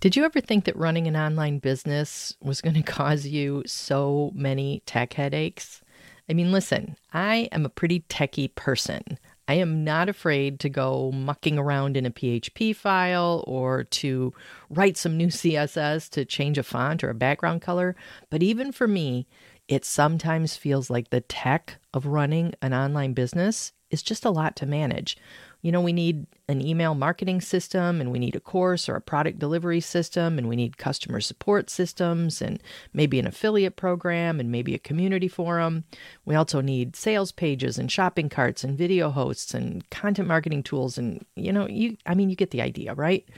Did you ever think that running an online business was going to cause you so many tech headaches? I mean, listen, I am a pretty techy person. I am not afraid to go mucking around in a PHP file or to write some new CSS to change a font or a background color. But even for me, it sometimes feels like the tech of running an online business is just a lot to manage. You know, we need an email marketing system and we need a course or a product delivery system and we need customer support systems and maybe an affiliate program and maybe a community forum. We also need sales pages and shopping carts and video hosts and content marketing tools and you know, you I mean you get the idea, right?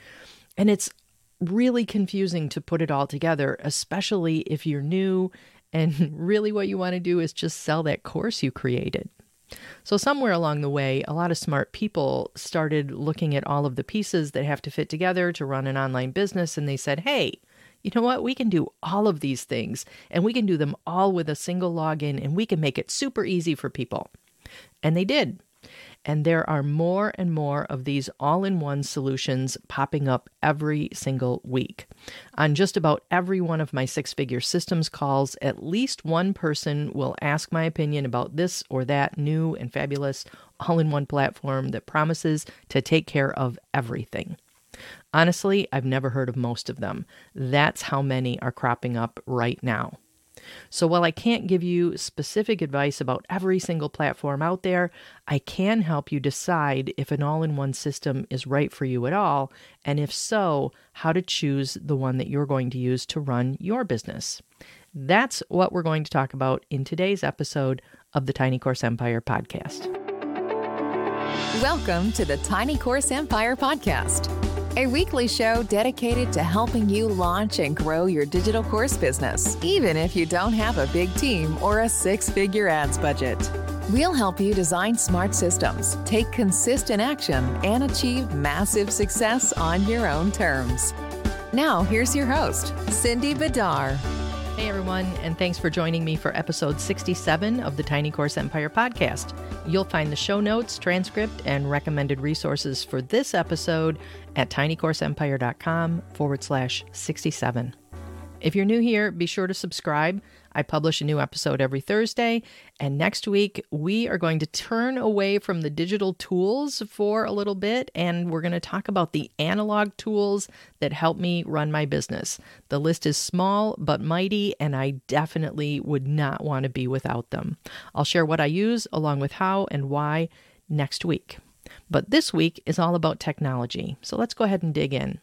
And it's really confusing to put it all together, especially if you're new and really what you want to do is just sell that course you created. So, somewhere along the way, a lot of smart people started looking at all of the pieces that have to fit together to run an online business, and they said, hey, you know what? We can do all of these things, and we can do them all with a single login, and we can make it super easy for people. And they did. And there are more and more of these all in one solutions popping up every single week. On just about every one of my six figure systems calls, at least one person will ask my opinion about this or that new and fabulous all in one platform that promises to take care of everything. Honestly, I've never heard of most of them. That's how many are cropping up right now. So while I can't give you specific advice about every single platform out there, I can help you decide if an all in one system is right for you at all, and if so, how to choose the one that you're going to use to run your business. That's what we're going to talk about in today's episode of the Tiny Course Empire podcast. Welcome to the Tiny Course Empire podcast a weekly show dedicated to helping you launch and grow your digital course business, even if you don't have a big team or a six figure ads budget. We'll help you design smart systems, take consistent action, and achieve massive success on your own terms. Now, here's your host, Cindy Bidar. Hey everyone, and thanks for joining me for episode 67 of the Tiny Course Empire podcast. You'll find the show notes, transcript, and recommended resources for this episode at tinycourseempire.com forward slash 67. If you're new here, be sure to subscribe. I publish a new episode every Thursday. And next week, we are going to turn away from the digital tools for a little bit and we're going to talk about the analog tools that help me run my business. The list is small but mighty, and I definitely would not want to be without them. I'll share what I use along with how and why next week. But this week is all about technology. So let's go ahead and dig in.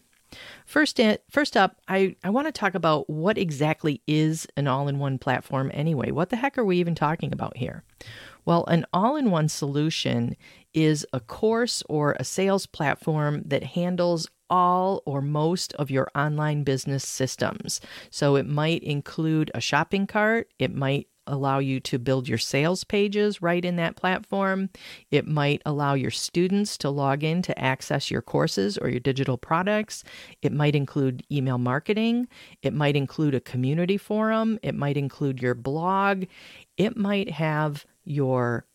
First, in, first up, I, I want to talk about what exactly is an all in one platform anyway. What the heck are we even talking about here? Well, an all in one solution is a course or a sales platform that handles all or most of your online business systems. So it might include a shopping cart, it might allow you to build your sales pages right in that platform. It might allow your students to log in to access your courses or your digital products. It might include email marketing. It might include a community forum. It might include your blog. It might have your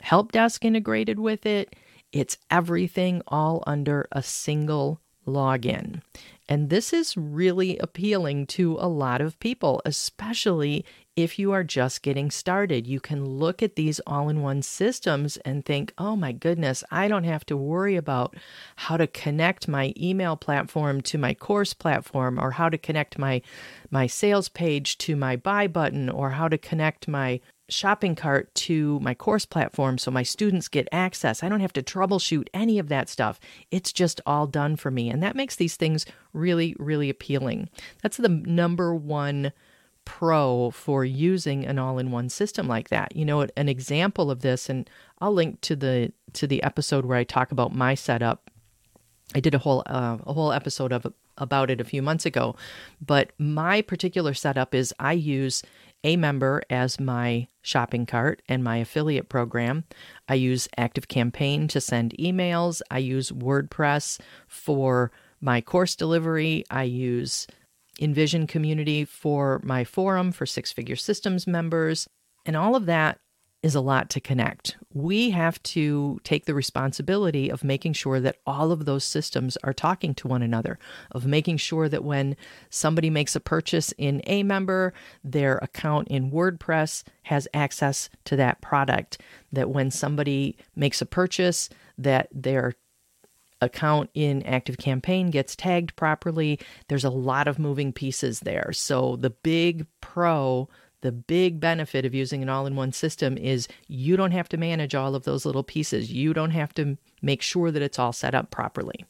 help desk integrated with it. It's everything all under a single login. And this is really appealing to a lot of people, especially if you are just getting started, you can look at these all in one systems and think, oh my goodness, I don't have to worry about how to connect my email platform to my course platform or how to connect my, my sales page to my buy button or how to connect my shopping cart to my course platform so my students get access. I don't have to troubleshoot any of that stuff. It's just all done for me. And that makes these things really, really appealing. That's the number one pro for using an all-in-one system like that. You know, an example of this and I'll link to the to the episode where I talk about my setup. I did a whole uh, a whole episode of about it a few months ago, but my particular setup is I use aMember as my shopping cart and my affiliate program. I use ActiveCampaign to send emails. I use WordPress for my course delivery. I use InVision community for my forum for six figure systems members. And all of that is a lot to connect. We have to take the responsibility of making sure that all of those systems are talking to one another, of making sure that when somebody makes a purchase in aMember, their account in WordPress has access to that product, that when somebody makes a purchase, that their account in Active Campaign gets tagged properly. There's a lot of moving pieces there. So the big pro the big benefit of using an all in one system is you don't have to manage all of those little pieces. You don't have to make sure that it's all set up properly.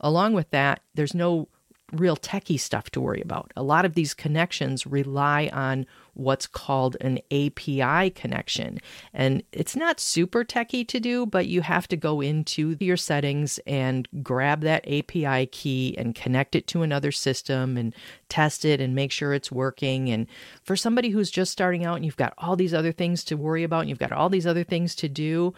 Along with that, there's no real techie stuff to worry about. A lot of these connections rely on what's called an API connection. And it's not super techie to do, but you have to go into your settings and grab that API key and connect it to another system and test it and make sure it's working. And for somebody who's just starting out and you've got all these other things to worry about and you've got all these other things to do,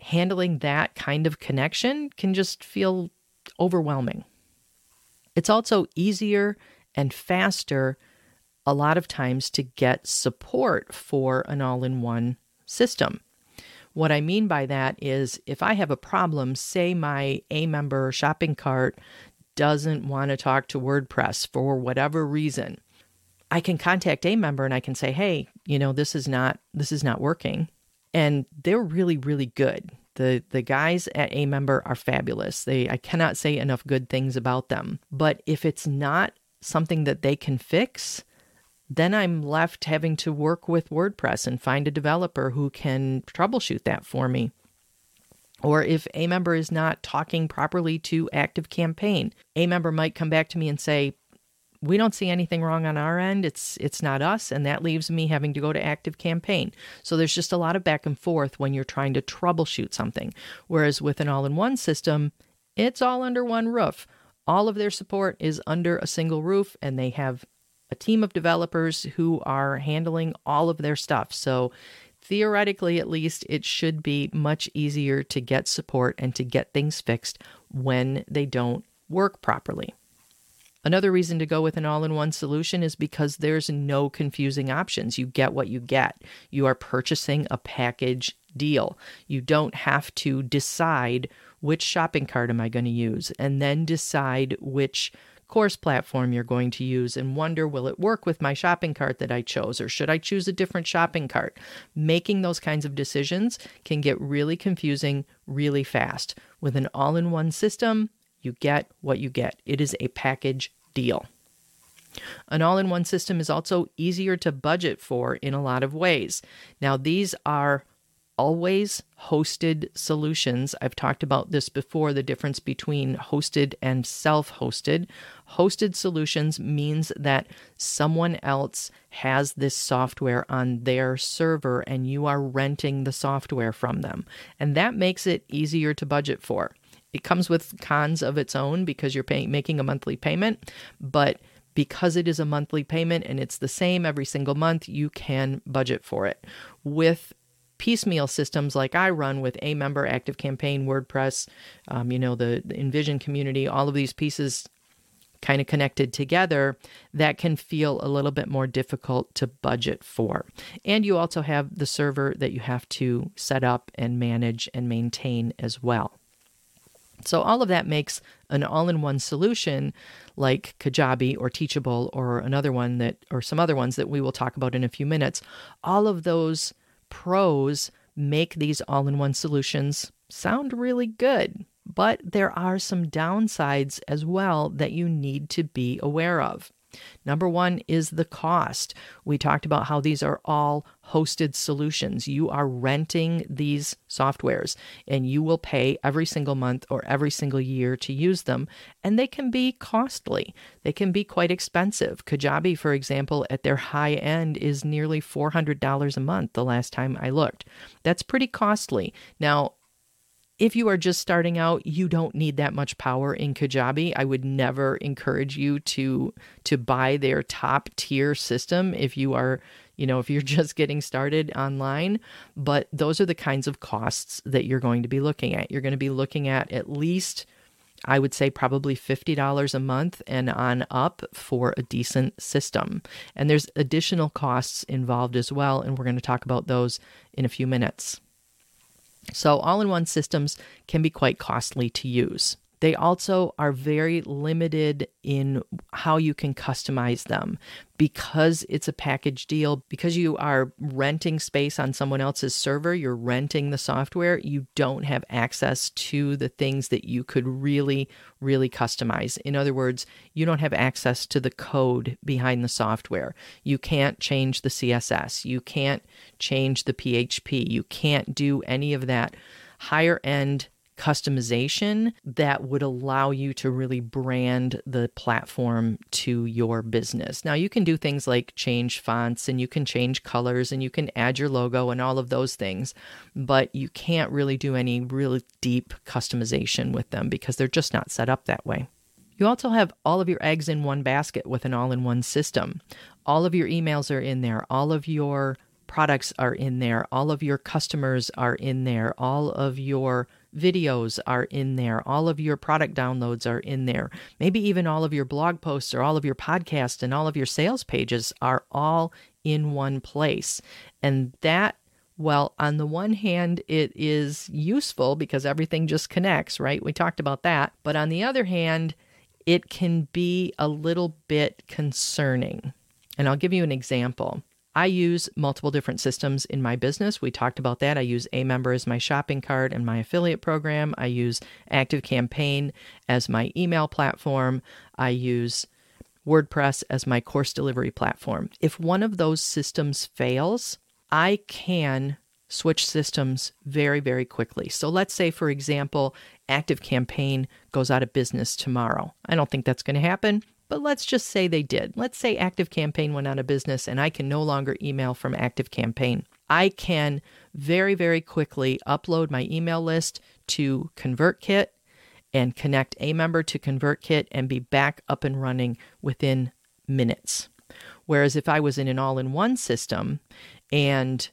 handling that kind of connection can just feel overwhelming. It's also easier and faster a lot of times to get support for an all in one system. What I mean by that is if I have a problem, say my aMember shopping cart doesn't want to talk to WordPress for whatever reason, I can contact aMember and I can say, "Hey, you know, this is not this is not working." And they're really really good. The the guys at aMember are fabulous. They I cannot say enough good things about them. But if it's not something that they can fix, then I'm left having to work with WordPress and find a developer who can troubleshoot that for me. Or if aMember is not talking properly to Active Campaign, aMember might come back to me and say, we don't see anything wrong on our end. It's it's not us, and that leaves me having to go to Active Campaign. So there's just a lot of back and forth when you're trying to troubleshoot something. Whereas with an all-in-one system, it's all under one roof. All of their support is under a single roof, and they have a team of developers who are handling all of their stuff. So theoretically, at least, it should be much easier to get support and to get things fixed when they don't work properly. Another reason to go with an all in one solution is because there's no confusing options. You get what you get. You are purchasing a package deal. You don't have to decide which shopping cart am I going to use and then decide which course platform you're going to use and wonder will it work with my shopping cart that I chose or should I choose a different shopping cart? Making those kinds of decisions can get really confusing really fast. With an all in one system, you get what you get. It is a package deal. An all in one system is also easier to budget for in a lot of ways. Now, these are always hosted solutions. I've talked about this before the difference between hosted and self hosted. Hosted solutions means that someone else has this software on their server and you are renting the software from them. And that makes it easier to budget for. It comes with cons of its own because you're paying, making a monthly payment, but because it is a monthly payment and it's the same every single month, you can budget for it. With piecemeal systems like I run with aMember, Active Campaign, WordPress, um, you know, the, the InVision community, all of these pieces kind of connected together, that can feel a little bit more difficult to budget for. And you also have the server that you have to set up and manage and maintain as well. So, all of that makes an all in one solution like Kajabi or Teachable or another one that, or some other ones that we will talk about in a few minutes. All of those pros make these all in one solutions sound really good. But there are some downsides as well that you need to be aware of. Number one is the cost. We talked about how these are all hosted solutions. You are renting these softwares and you will pay every single month or every single year to use them. And they can be costly, they can be quite expensive. Kajabi, for example, at their high end is nearly $400 a month the last time I looked. That's pretty costly. Now, if you are just starting out, you don't need that much power in Kajabi. I would never encourage you to to buy their top tier system if you are, you know, if you're just getting started online, but those are the kinds of costs that you're going to be looking at. You're going to be looking at at least I would say probably $50 a month and on up for a decent system. And there's additional costs involved as well, and we're going to talk about those in a few minutes. So, all in one systems can be quite costly to use. They also are very limited in how you can customize them because it's a package deal, because you are renting space on someone else's server, you're renting the software, you don't have access to the things that you could really, really customize. In other words, you don't have access to the code behind the software. You can't change the CSS, you can't change the PHP, you can't do any of that higher end customization that would allow you to really brand the platform to your business. Now, you can do things like change fonts and you can change colors and you can add your logo and all of those things, but you can't really do any really deep customization with them because they're just not set up that way. You also have all of your eggs in one basket with an all in one system. All of your emails are in there, all of your products are in there, all of your customers are in there, all of your videos are in there. All of your product downloads are in there. Maybe even all of your blog posts or all of your podcasts and all of your sales pages are all in one place. And that well, on the one hand, it is useful because everything just connects, right? We talked about that. But on the other hand, it can be a little bit concerning. And I'll give you an example. I use multiple different systems in my business. We talked about that. I use aMember as my shopping cart and my affiliate program. I use Active Campaign as my email platform. I use WordPress as my course delivery platform. If one of those systems fails, I can switch systems very, very quickly. So let's say, for example, Active Campaign goes out of business tomorrow. I don't think that's going to happen. But let's just say they did. Let's say Active Campaign went out of business and I can no longer email from Active Campaign. I can very, very quickly upload my email list to ConvertKit and connect aMember to ConvertKit and be back up and running within minutes. Whereas if I was in an all in one system and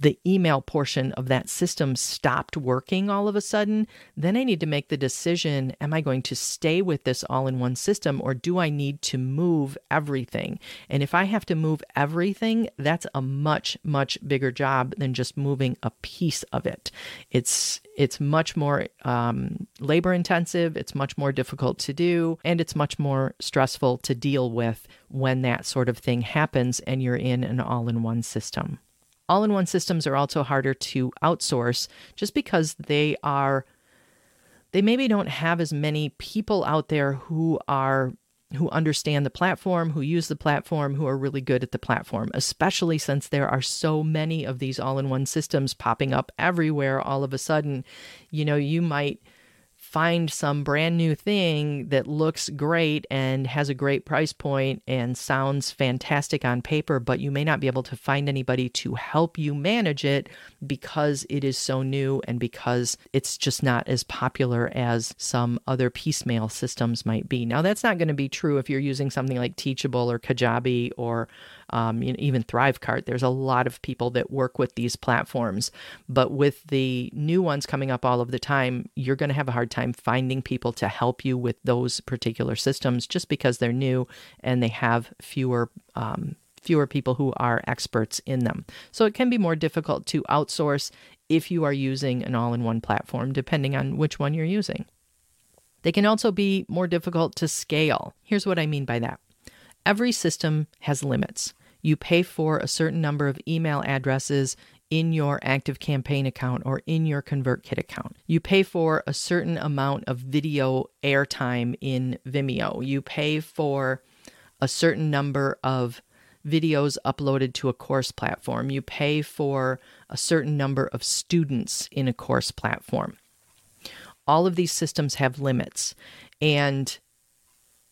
the email portion of that system stopped working all of a sudden, then I need to make the decision am I going to stay with this all in one system or do I need to move everything? And if I have to move everything, that's a much, much bigger job than just moving a piece of it. It's it's much more um, labor intensive, it's much more difficult to do, and it's much more stressful to deal with when that sort of thing happens and you're in an all in one system. All in one systems are also harder to outsource just because they are, they maybe don't have as many people out there who are who understand the platform, who use the platform, who are really good at the platform, especially since there are so many of these all in one systems popping up everywhere all of a sudden. You know, you might find some brand new thing that looks great and has a great price point and sounds fantastic on paper, but you may not be able to find anybody to help you manage it because it is so new and because it's just not as popular as some other piecemeal systems might be. Now, that's not going to be true if you're using something like Teachable or Kajabi or um, you know, even Thrivecart. There's a lot of people that work with these platforms, but with the new ones coming up all of the time, you're going to have a hard time finding people to help you with those particular systems just because they're new and they have fewer. Um, fewer people who are experts in them. So it can be more difficult to outsource if you are using an all in one platform, depending on which one you're using. They can also be more difficult to scale. Here's what I mean by that every system has limits. You pay for a certain number of email addresses in your Active Campaign account or in your ConvertKit account. You pay for a certain amount of video airtime in Vimeo. You pay for a certain number of videos uploaded to a course platform. You pay for a certain number of students in a course platform. All of these systems have limits. And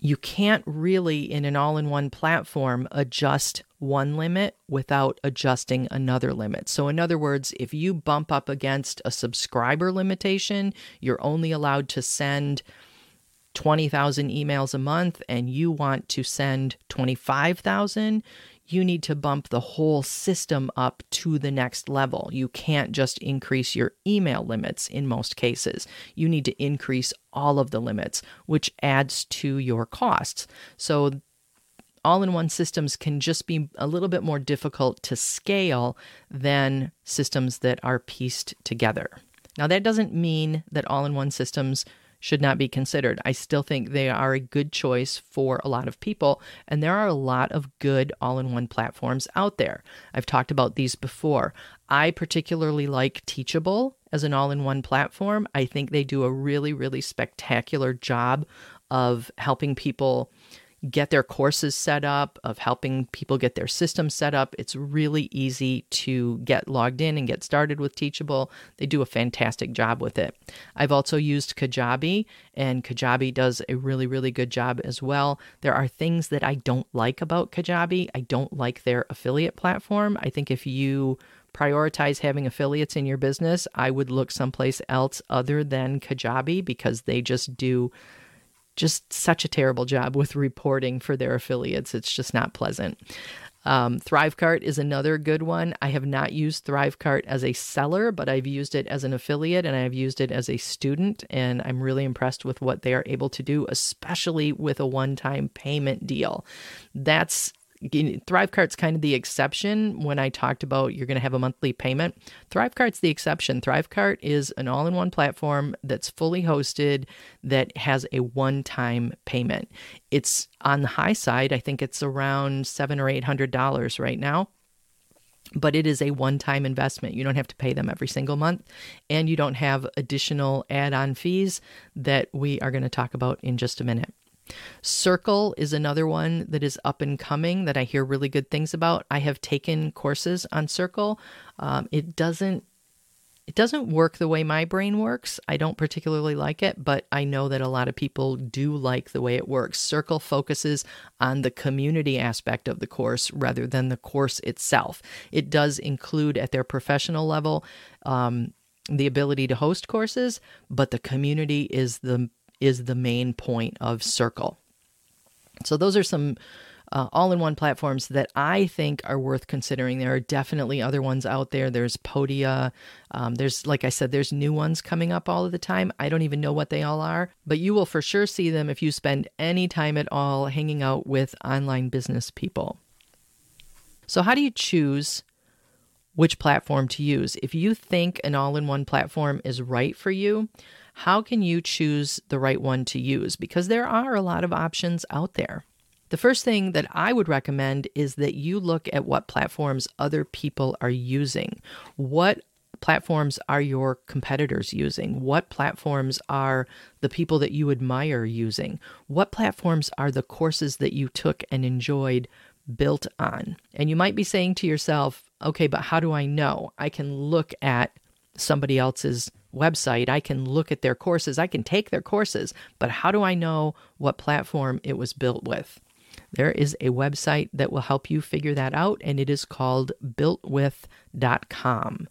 you can't really, in an all in one platform, adjust one limit without adjusting another limit. So, in other words, if you bump up against a subscriber limitation, you're only allowed to send 20,000 emails a month and you want to send 25,000, you need to bump the whole system up to the next level. You can't just increase your email limits in most cases. You need to increase all of the limits, which adds to your costs. So all in one systems can just be a little bit more difficult to scale than systems that are pieced together. Now, that doesn't mean that all in one systems should not be considered. I still think they are a good choice for a lot of people, and there are a lot of good all in one platforms out there. I've talked about these before. I particularly like Teachable as an all in one platform. I think they do a really, really spectacular job of helping people get their courses set up, of helping people get their system set up. It's really easy to get logged in and get started with Teachable. They do a fantastic job with it. I've also used Kajabi, and Kajabi does a really, really good job as well. There are things that I don't like about Kajabi. I don't like their affiliate platform. I think if you prioritize having affiliates in your business, I would look someplace else other than Kajabi because they just do just such a terrible job with reporting for their affiliates. It's just not pleasant. Um, Thrivecart is another good one. I have not used Thrivecart as a seller, but I've used it as an affiliate and I've used it as a student. And I'm really impressed with what they are able to do, especially with a one time payment deal. That's Thrivecart's kind of the exception when I talked about you're going to have a monthly payment. Thrivecart's the exception. Thrivecart is an all in one platform that's fully hosted that has a one time payment. It's on the high side. I think it's around seven or eight hundred dollars right now but it is a one time investment. You don't have to pay them every single month, and you don't have additional add on fees that we are going to talk about in just a minute. Circle is another one that is up and coming that I hear really good things about. I have taken courses on Circle. Um, it doesn't it doesn't work the way my brain works. I don't particularly like it, but I know that a lot of people do like the way it works. Circle focuses on the community aspect of the course rather than the course itself. It does include at their professional level um, the ability to host courses, but the community is the is the main point of Circle. So, those are some uh, all in one platforms that I think are worth considering. There are definitely other ones out there. There's Podia. Um, there's, like I said, there's new ones coming up all of the time. I don't even know what they all are, but you will for sure see them if you spend any time at all hanging out with online business people. So, how do you choose which platform to use? If you think an all in one platform is right for you, how can you choose the right one to use? Because there are a lot of options out there. The first thing that I would recommend is that you look at what platforms other people are using. What platforms are your competitors using? What platforms are the people that you admire using? What platforms are the courses that you took and enjoyed built on? And you might be saying to yourself, okay, but how do I know? I can look at somebody else's website. I can look at their courses, I can take their courses, but how do I know what platform it was built with? There is a website that will help you figure that out, and it is called builtwith.com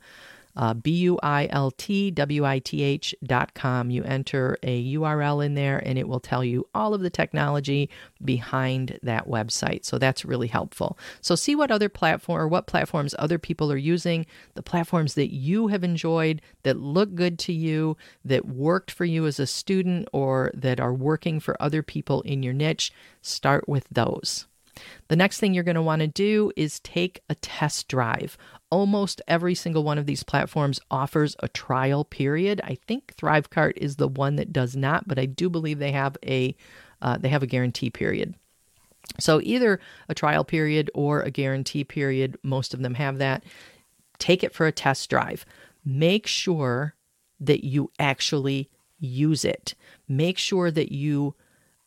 uh, B U I L T W I T H dot com. You enter a URL in there and it will tell you all of the technology behind that website. So that's really helpful. So see what other platform or what platforms other people are using, the platforms that you have enjoyed, that look good to you, that worked for you as a student, or that are working for other people in your niche. Start with those. The next thing you're going to want to do is take a test drive. Almost every single one of these platforms offers a trial period. I think Thrivecart is the one that does not, but I do believe they have a uh, they have a guarantee period. So either a trial period or a guarantee period, most of them have that. Take it for a test drive. Make sure that you actually use it. Make sure that you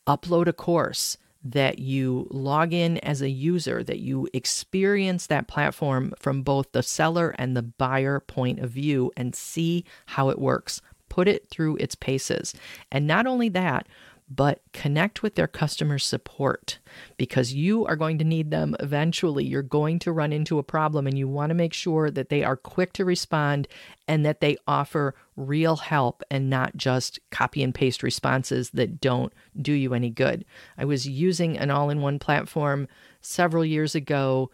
upload a course that you log in as a user, that you experience that platform from both the seller and the buyer point of view and see how it works. Put it through its paces. And not only that, but connect with their customer support because you are going to need them eventually. You're going to run into a problem and you want to make sure that they are quick to respond and that they offer real help and not just copy and paste responses that don't do you any good. I was using an all in one platform several years ago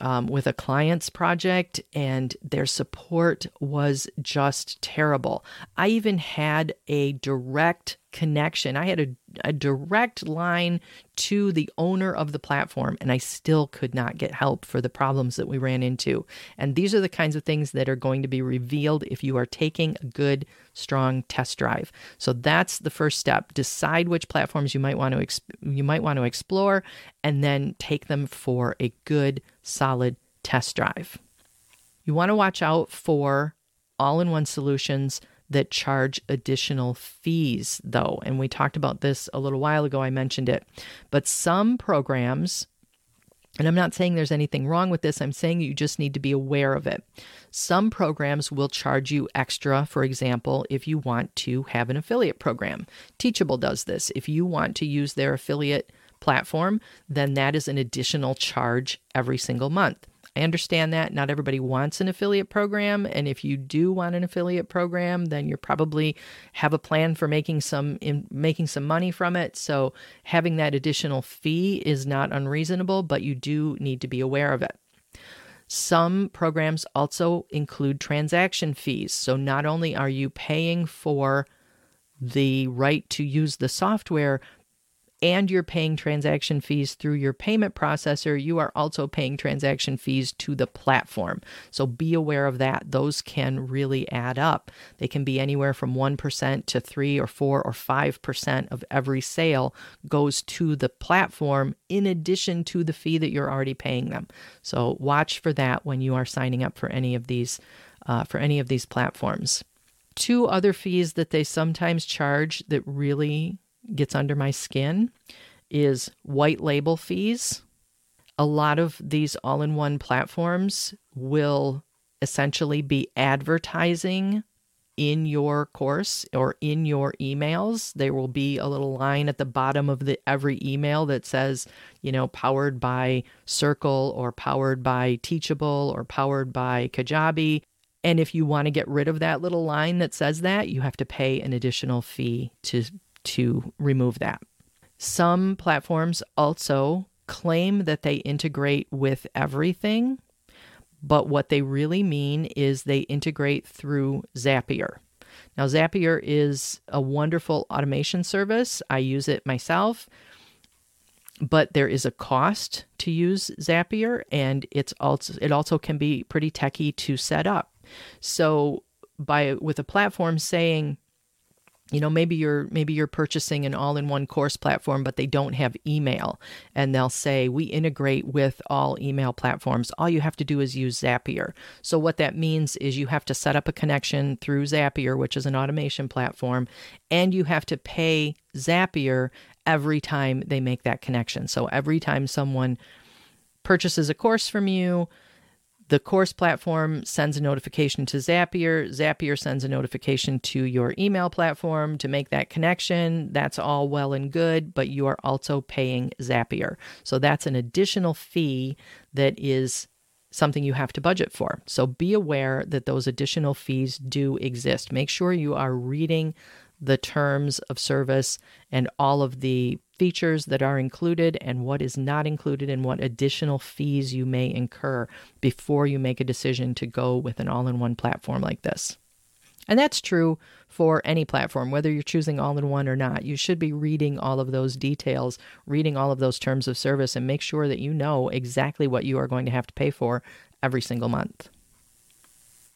um, with a client's project, and their support was just terrible. I even had a direct connection. I had a, a direct line to the owner of the platform, and I still could not get help for the problems that we ran into. And these are the kinds of things that are going to be revealed if you are taking a good, strong test drive. So that's the first step. Decide which platforms you might want to exp- you might want to explore, and then take them for a good, solid test drive. You want to watch out for all in one solutions that charge additional fees, though. And we talked about this a little while ago. I mentioned it. But some programs, and I'm not saying there's anything wrong with this, I'm saying you just need to be aware of it. Some programs will charge you extra, for example, if you want to have an affiliate program. Teachable does this. If you want to use their affiliate platform, then that is an additional charge every single month. I understand that not everybody wants an affiliate program, and if you do want an affiliate program, then you probably have a plan for making some in, making some money from it. So having that additional fee is not unreasonable, but you do need to be aware of it. Some programs also include transaction fees. So not only are you paying for the right to use the software, and you're paying transaction fees through your payment processor, you are also paying transaction fees to the platform. So be aware of that. Those can really add up. They can be anywhere from 1% to 3 or 4 or 5% of every sale goes to the platform in addition to the fee that you're already paying them. So watch for that when you are signing up for any of these uh, for any of these platforms. Two other fees that they sometimes charge that really gets under my skin is white label fees. A lot of these all in one platforms will essentially be advertising in your course or in your emails there will be a little line at the bottom of the every email that says you know powered by circle or powered by teachable or powered by kajabi and if you want to get rid of that little line that says that you have to pay an additional fee to to remove that. Some platforms also claim that they integrate with everything, but what they really mean is they integrate through Zapier. Now, Zapier is a wonderful automation service. I use it myself, but there is a cost to use Zapier, and it's also it also can be pretty techy to set up. So, by with a platform saying you know maybe you're maybe you're purchasing an all-in-one course platform but they don't have email. And they'll say we integrate with all email platforms. All you have to do is use zapier. So what that means is you have to set up a connection through zapier which is an automation platform and you have to pay zapier every time they make that connection. So every time someone purchases a course from you the course platform sends a notification to Zapier. Zapier sends a notification to your email platform to make that connection. That's all well and good, but you are also paying Zapier. So that's an additional fee that is something you have to budget for. So be aware that those additional fees do exist. Make sure you are reading the terms of service and all of the features that are included and what is not included and what additional fees you may incur before you make a decision to go with an all in one platform like this. And that's true for any platform, whether you're choosing all in one or not. You should be reading all of those details, reading all of those terms of service, and make sure that you know exactly what you are going to have to pay for every single month.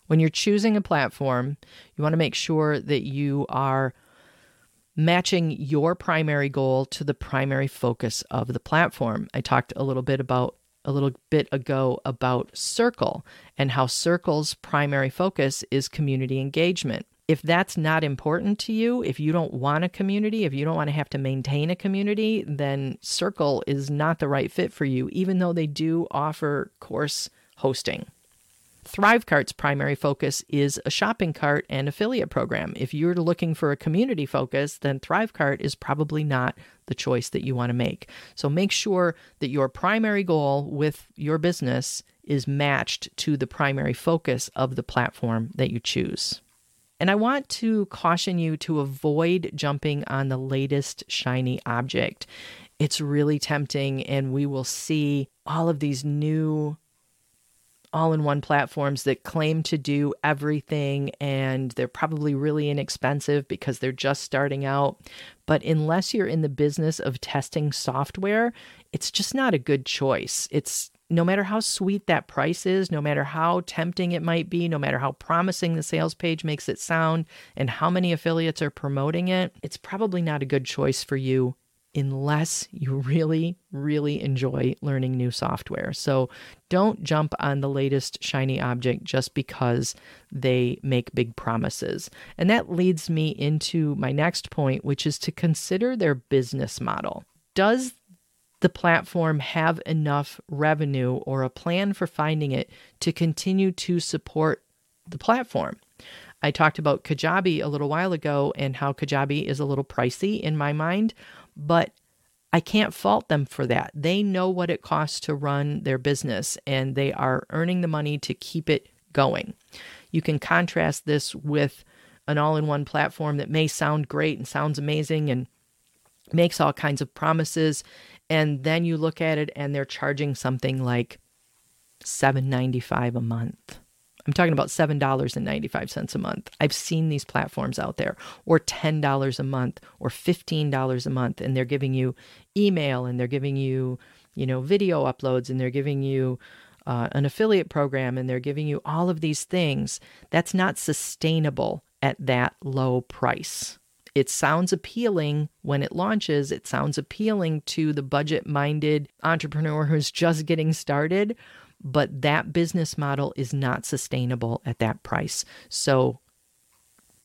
When you're choosing a platform, you want to make sure that you are matching your primary goal to the primary focus of the platform. I talked a little bit about a little bit ago about Circle and how Circle's primary focus is community engagement. If that's not important to you, if you don't want a community, if you don't want to have to maintain a community, then Circle is not the right fit for you, even though they do offer course hosting. ThriveCart's primary focus is a shopping cart and affiliate program. If you're looking for a community focus, then ThriveCart is probably not the choice that you want to make. So make sure that your primary goal with your business is matched to the primary focus of the platform that you choose. And I want to caution you to avoid jumping on the latest shiny object. It's really tempting, and we will see all of these new all in one platforms that claim to do everything and they're probably really inexpensive because they're just starting out. But unless you're in the business of testing software, it's just not a good choice. It's no matter how sweet that price is, no matter how tempting it might be, no matter how promising the sales page makes it sound, and how many affiliates are promoting it, it's probably not a good choice for you unless you really, really enjoy learning new software. So don't jump on the latest shiny object just because they make big promises. And that leads me into my next point, which is to consider their business model. Does the platform have enough revenue or a plan for finding it to continue to support the platform? I talked about Kajabi a little while ago and how Kajabi is a little pricey in my mind but I can't fault them for that. They know what it costs to run their business and they are earning the money to keep it going. You can contrast this with an all in one platform that may sound great and sounds amazing and makes all kinds of promises. And then you look at it and they're charging something like $7.95 a month. I'm talking about $7.95 a month. I've seen these platforms out there, or $10 a month, or $15 a month, and they're giving you email and they're giving you, you know, video uploads and they're giving you uh, an affiliate program and they're giving you all of these things. That's not sustainable at that low price. It sounds appealing when it launches. It sounds appealing to the budget minded entrepreneur who's just getting started but that business model is not sustainable at that price. So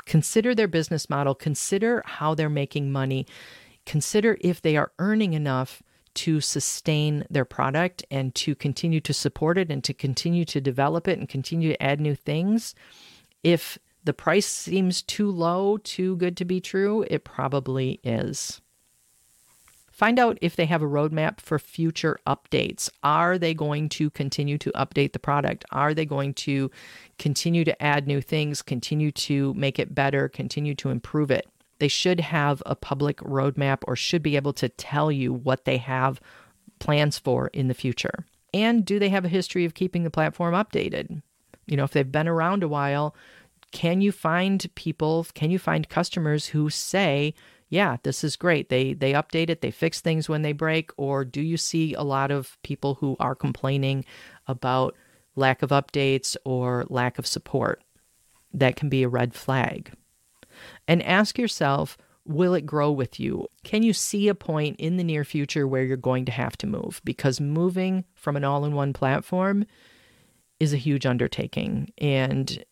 consider their business model, consider how they're making money, consider if they are earning enough to sustain their product and to continue to support it and to continue to develop it and continue to add new things. If the price seems too low, too good to be true, it probably is. Find out if they have a roadmap for future updates. Are they going to continue to update the product? Are they going to continue to add new things, continue to make it better, continue to improve it? They should have a public roadmap or should be able to tell you what they have plans for in the future. And do they have a history of keeping the platform updated? You know, if they've been around a while, can you find people, can you find customers who say, yeah, this is great. They they update it, they fix things when they break, or do you see a lot of people who are complaining about lack of updates or lack of support? That can be a red flag. And ask yourself, will it grow with you? Can you see a point in the near future where you're going to have to move? Because moving from an all-in-one platform is a huge undertaking and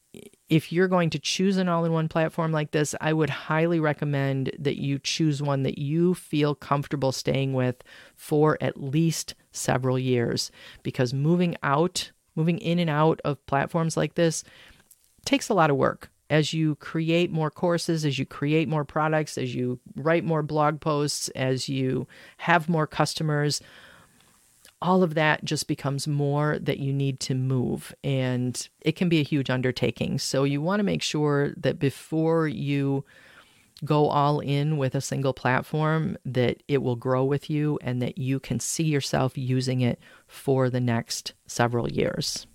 if you're going to choose an all in one platform like this, I would highly recommend that you choose one that you feel comfortable staying with for at least several years because moving out, moving in and out of platforms like this takes a lot of work. As you create more courses, as you create more products, as you write more blog posts, as you have more customers, all of that just becomes more that you need to move and it can be a huge undertaking. So you want to make sure that before you go all in with a single platform that it will grow with you and that you can see yourself using it for the next several years.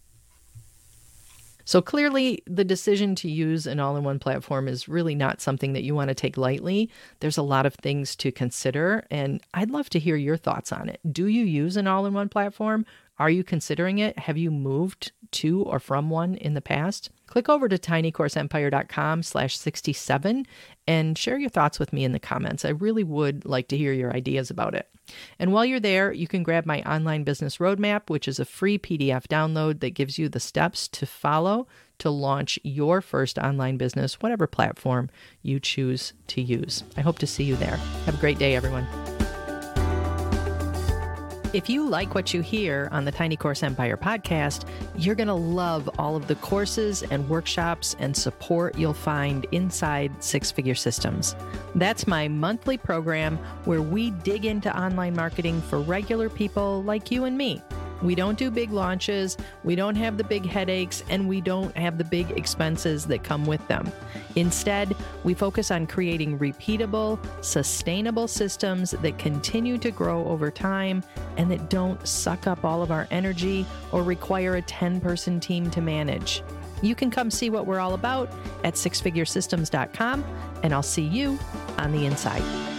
So clearly, the decision to use an all in one platform is really not something that you want to take lightly. There's a lot of things to consider, and I'd love to hear your thoughts on it. Do you use an all in one platform? Are you considering it? Have you moved to or from one in the past? Click over to tinycourseempire.com slash 67 and share your thoughts with me in the comments. I really would like to hear your ideas about it. And while you're there, you can grab my online business roadmap, which is a free PDF download that gives you the steps to follow to launch your first online business, whatever platform you choose to use. I hope to see you there. Have a great day, everyone. If you like what you hear on the Tiny Course Empire podcast, you're going to love all of the courses and workshops and support you'll find inside Six Figure Systems. That's my monthly program where we dig into online marketing for regular people like you and me. We don't do big launches, we don't have the big headaches, and we don't have the big expenses that come with them. Instead, we focus on creating repeatable, sustainable systems that continue to grow over time and that don't suck up all of our energy or require a 10 person team to manage. You can come see what we're all about at sixfiguresystems.com, and I'll see you on the inside.